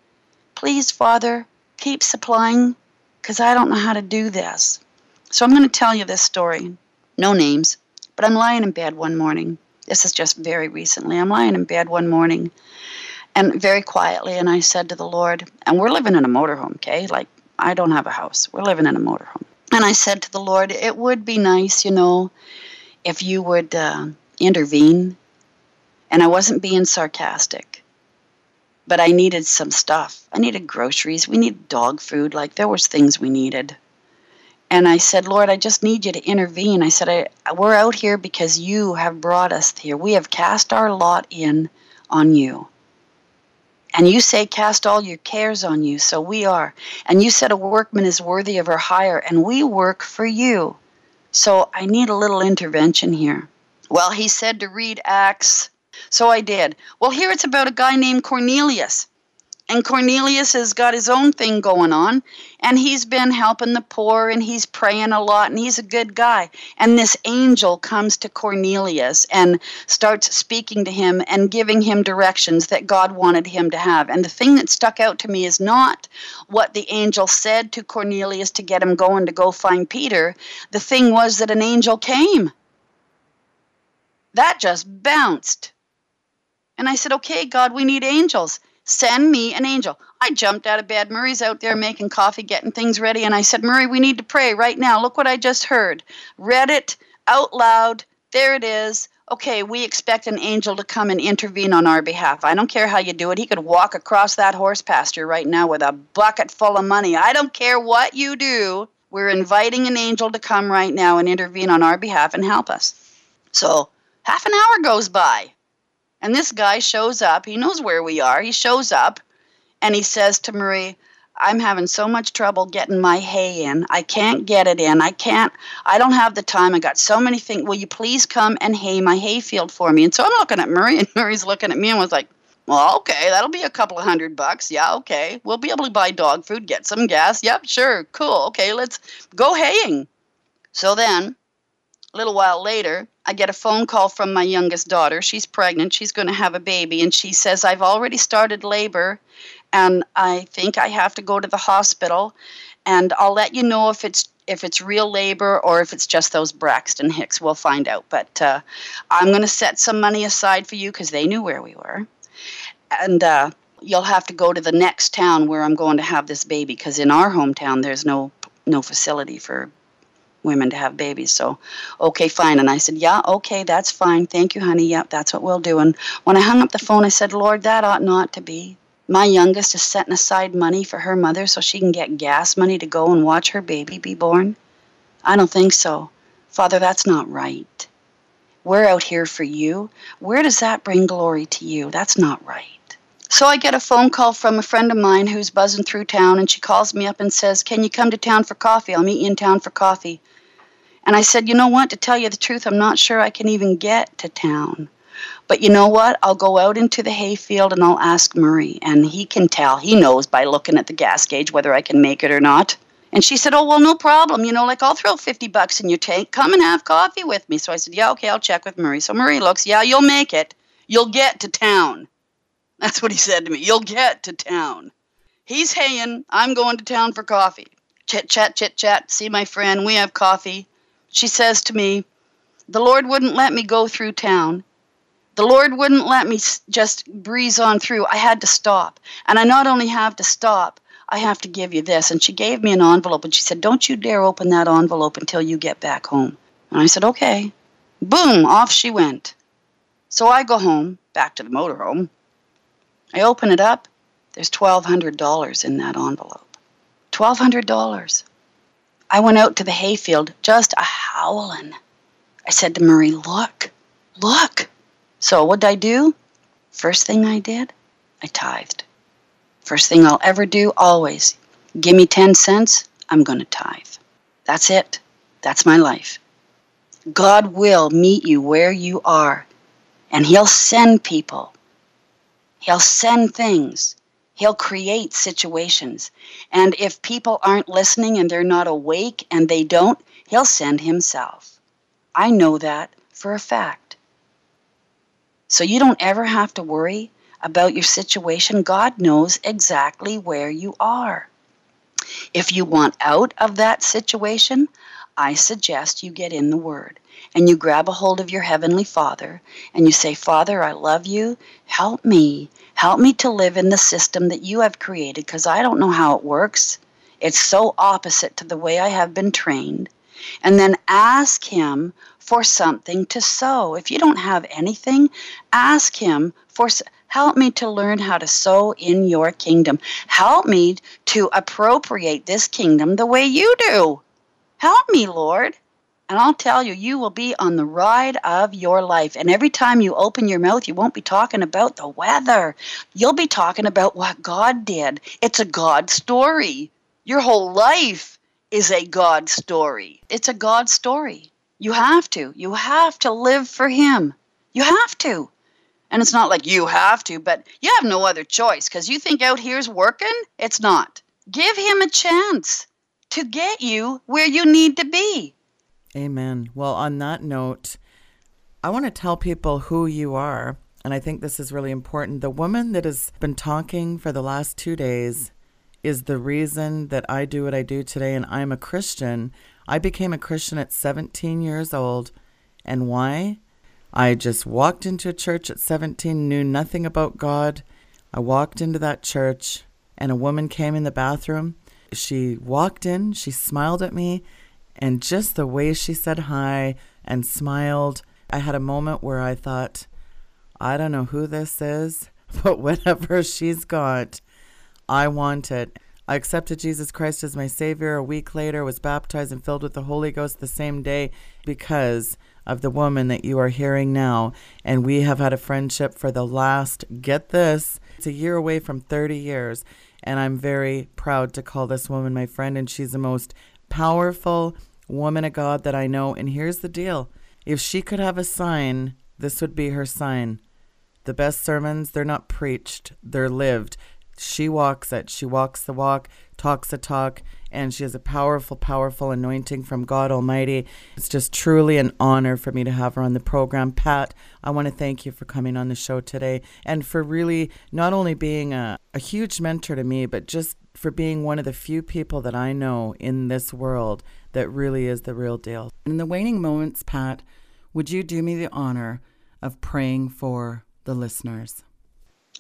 Please, Father, keep supplying because I don't know how to do this. So I'm going to tell you this story. No names, but I'm lying in bed one morning. This is just very recently. I'm lying in bed one morning and very quietly, and I said to the Lord, and we're living in a motorhome, okay? Like, I don't have a house. We're living in a motorhome. And I said to the Lord, it would be nice, you know, if you would uh, intervene. And I wasn't being sarcastic, but I needed some stuff. I needed groceries. We needed dog food. Like, there was things we needed. And I said, Lord, I just need you to intervene. I said, I, we're out here because you have brought us here. We have cast our lot in on you. And you say, Cast all your cares on you. So we are. And you said, A workman is worthy of her hire, and we work for you. So I need a little intervention here. Well, he said to read Acts. So I did. Well, here it's about a guy named Cornelius. And Cornelius has got his own thing going on, and he's been helping the poor, and he's praying a lot, and he's a good guy. And this angel comes to Cornelius and starts speaking to him and giving him directions that God wanted him to have. And the thing that stuck out to me is not what the angel said to Cornelius to get him going to go find Peter. The thing was that an angel came. That just bounced. And I said, Okay, God, we need angels. Send me an angel. I jumped out of bed. Murray's out there making coffee, getting things ready, and I said, Murray, we need to pray right now. Look what I just heard. Read it out loud. There it is. Okay, we expect an angel to come and intervene on our behalf. I don't care how you do it. He could walk across that horse pasture right now with a bucket full of money. I don't care what you do. We're inviting an angel to come right now and intervene on our behalf and help us. So, half an hour goes by. And this guy shows up. He knows where we are. He shows up and he says to Murray, I'm having so much trouble getting my hay in. I can't get it in. I can't, I don't have the time. I got so many things. Will you please come and hay my hayfield for me? And so I'm looking at Murray, and Murray's looking at me and was like, well, okay, that'll be a couple of hundred bucks. Yeah, okay. We'll be able to buy dog food, get some gas. Yep, sure, cool. Okay, let's go haying. So then a little while later, I get a phone call from my youngest daughter. She's pregnant. She's going to have a baby. And she says, I've already started labor and I think I have to go to the hospital. And I'll let you know if it's if it's real labor or if it's just those Braxton Hicks. We'll find out. But uh, I'm going to set some money aside for you because they knew where we were. And uh, you'll have to go to the next town where I'm going to have this baby because in our hometown there's no no facility for women to have babies. So, okay, fine. And I said, yeah, okay, that's fine. Thank you, honey. Yep, that's what we'll do. And when I hung up the phone, I said, Lord, that ought not to be. My youngest is setting aside money for her mother so she can get gas money to go and watch her baby be born. I don't think so. Father, that's not right. We're out here for you. Where does that bring glory to you? That's not right. So I get a phone call from a friend of mine who's buzzing through town, and she calls me up and says, Can you come to town for coffee? I'll meet you in town for coffee. And I said, You know what? To tell you the truth, I'm not sure I can even get to town. But you know what? I'll go out into the hayfield and I'll ask Murray, and he can tell. He knows by looking at the gas gauge whether I can make it or not. And she said, Oh, well, no problem. You know, like I'll throw 50 bucks in your tank. Come and have coffee with me. So I said, Yeah, okay, I'll check with Murray. So Murray looks, Yeah, you'll make it. You'll get to town. That's what he said to me. You'll get to town. He's haying. I'm going to town for coffee. Chit chat, chit chat. See my friend. We have coffee she says to me, The Lord wouldn't let me go through town. The Lord wouldn't let me just breeze on through. I had to stop. And I not only have to stop, I have to give you this. And she gave me an envelope and she said, Don't you dare open that envelope until you get back home. And I said, Okay. Boom, off she went. So I go home, back to the motorhome. I open it up. There's $1,200 in that envelope. $1,200. I went out to the hayfield just a howling. I said to Murray, Look, look. So what did I do? First thing I did, I tithed. First thing I'll ever do, always. Give me 10 cents, I'm going to tithe. That's it. That's my life. God will meet you where you are, and He'll send people. He'll send things. He'll create situations. And if people aren't listening and they're not awake and they don't, He'll send Himself. I know that for a fact. So you don't ever have to worry about your situation. God knows exactly where you are. If you want out of that situation, I suggest you get in the Word and you grab a hold of your Heavenly Father and you say, Father, I love you. Help me. Help me to live in the system that you have created because I don't know how it works. It's so opposite to the way I have been trained. And then ask Him for something to sow. If you don't have anything, ask Him for help me to learn how to sow in your kingdom. Help me to appropriate this kingdom the way you do. Help me, Lord. And I'll tell you, you will be on the ride of your life. And every time you open your mouth, you won't be talking about the weather. You'll be talking about what God did. It's a God story. Your whole life is a God story. It's a God story. You have to. You have to live for Him. You have to. And it's not like you have to, but you have no other choice because you think out here's working. It's not. Give Him a chance to get you where you need to be. Amen. Well, on that note, I want to tell people who you are. And I think this is really important. The woman that has been talking for the last two days is the reason that I do what I do today. And I'm a Christian. I became a Christian at 17 years old. And why? I just walked into a church at 17, knew nothing about God. I walked into that church, and a woman came in the bathroom she walked in, she smiled at me, and just the way she said hi and smiled, I had a moment where I thought, I don't know who this is, but whatever she's got, I want it. I accepted Jesus Christ as my Savior a week later, was baptized and filled with the Holy Ghost the same day because of the woman that you are hearing now. And we have had a friendship for the last, get this, it's a year away from 30 years. And I'm very proud to call this woman my friend. And she's the most powerful woman of God that I know. And here's the deal if she could have a sign, this would be her sign. The best sermons, they're not preached, they're lived. She walks it. She walks the walk, talks the talk, and she has a powerful, powerful anointing from God Almighty. It's just truly an honor for me to have her on the program. Pat, I want to thank you for coming on the show today and for really not only being a, a huge mentor to me, but just for being one of the few people that I know in this world that really is the real deal. In the waning moments, Pat, would you do me the honor of praying for the listeners?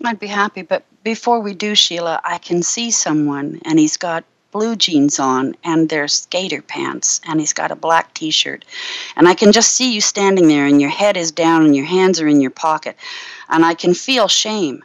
I'd be happy, but before we do, Sheila, I can see someone and he's got blue jeans on and there's skater pants and he's got a black t-shirt and i can just see you standing there and your head is down and your hands are in your pocket and i can feel shame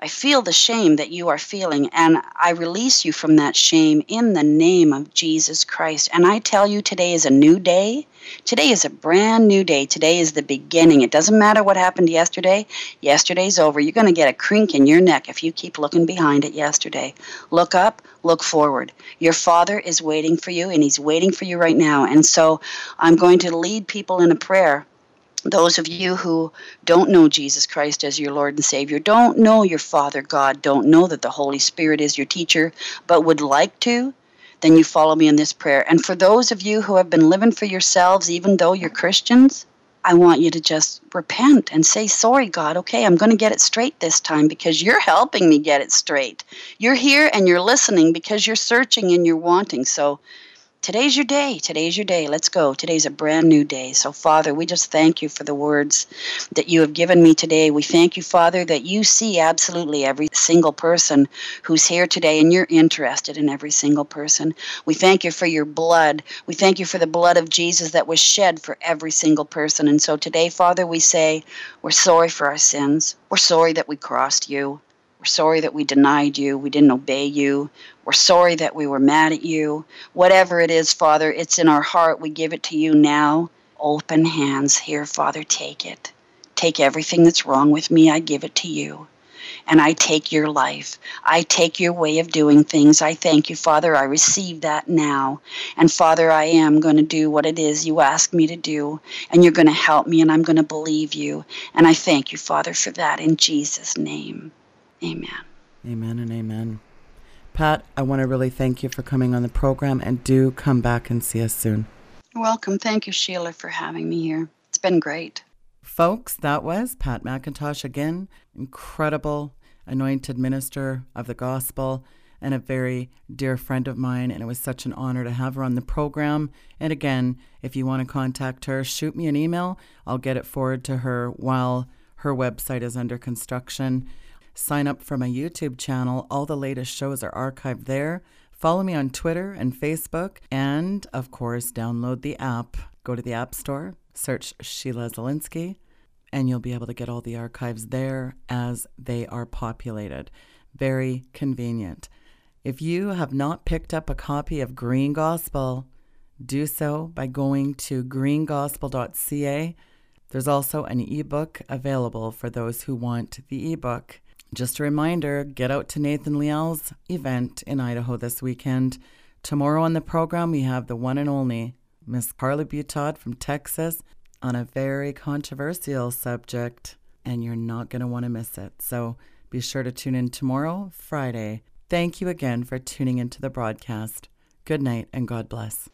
i feel the shame that you are feeling and i release you from that shame in the name of jesus christ and i tell you today is a new day Today is a brand new day. Today is the beginning. It doesn't matter what happened yesterday. Yesterday's over. You're going to get a crink in your neck if you keep looking behind at yesterday. Look up, look forward. Your Father is waiting for you, and He's waiting for you right now. And so I'm going to lead people in a prayer those of you who don't know Jesus Christ as your Lord and Savior, don't know your Father God, don't know that the Holy Spirit is your teacher, but would like to, then you follow me in this prayer. And for those of you who have been living for yourselves, even though you're Christians, I want you to just repent and say, Sorry, God, okay, I'm going to get it straight this time because you're helping me get it straight. You're here and you're listening because you're searching and you're wanting. So today's your day. Today's your day. Let's go. Today's a brand new day. So, Father, we just thank you for the words that you have given me today. We thank you, Father, that you see absolutely every single person who's here today and you're interested in every single person. We thank you for your blood. We thank you for the blood of Jesus that was shed for every single person. And so today, Father, we say we're sorry for our sins. We're sorry that we crossed you. We're sorry that we denied you. We didn't obey you. We're sorry that we were mad at you. Whatever it is, Father, it's in our heart. We give it to you now. Open hands. Here, Father, take it. Take everything that's wrong with me. I give it to you. And I take your life. I take your way of doing things. I thank you, Father. I receive that now. And Father, I am going to do what it is you ask me to do. And you're going to help me, and I'm going to believe you. And I thank you, Father, for that in Jesus' name. Amen. Amen and amen. Pat, I want to really thank you for coming on the program and do come back and see us soon. welcome. Thank you, Sheila, for having me here. It's been great. Folks, that was Pat McIntosh again. Incredible anointed minister of the gospel and a very dear friend of mine. And it was such an honor to have her on the program. And again, if you want to contact her, shoot me an email. I'll get it forward to her while her website is under construction. Sign up for my YouTube channel. All the latest shows are archived there. Follow me on Twitter and Facebook. And of course, download the app. Go to the App Store, search Sheila Zilinsky, and you'll be able to get all the archives there as they are populated. Very convenient. If you have not picked up a copy of Green Gospel, do so by going to greengospel.ca. There's also an ebook available for those who want the ebook. Just a reminder get out to Nathan Leal's event in Idaho this weekend. Tomorrow on the program, we have the one and only Miss Carla Butod from Texas on a very controversial subject, and you're not going to want to miss it. So be sure to tune in tomorrow, Friday. Thank you again for tuning into the broadcast. Good night and God bless.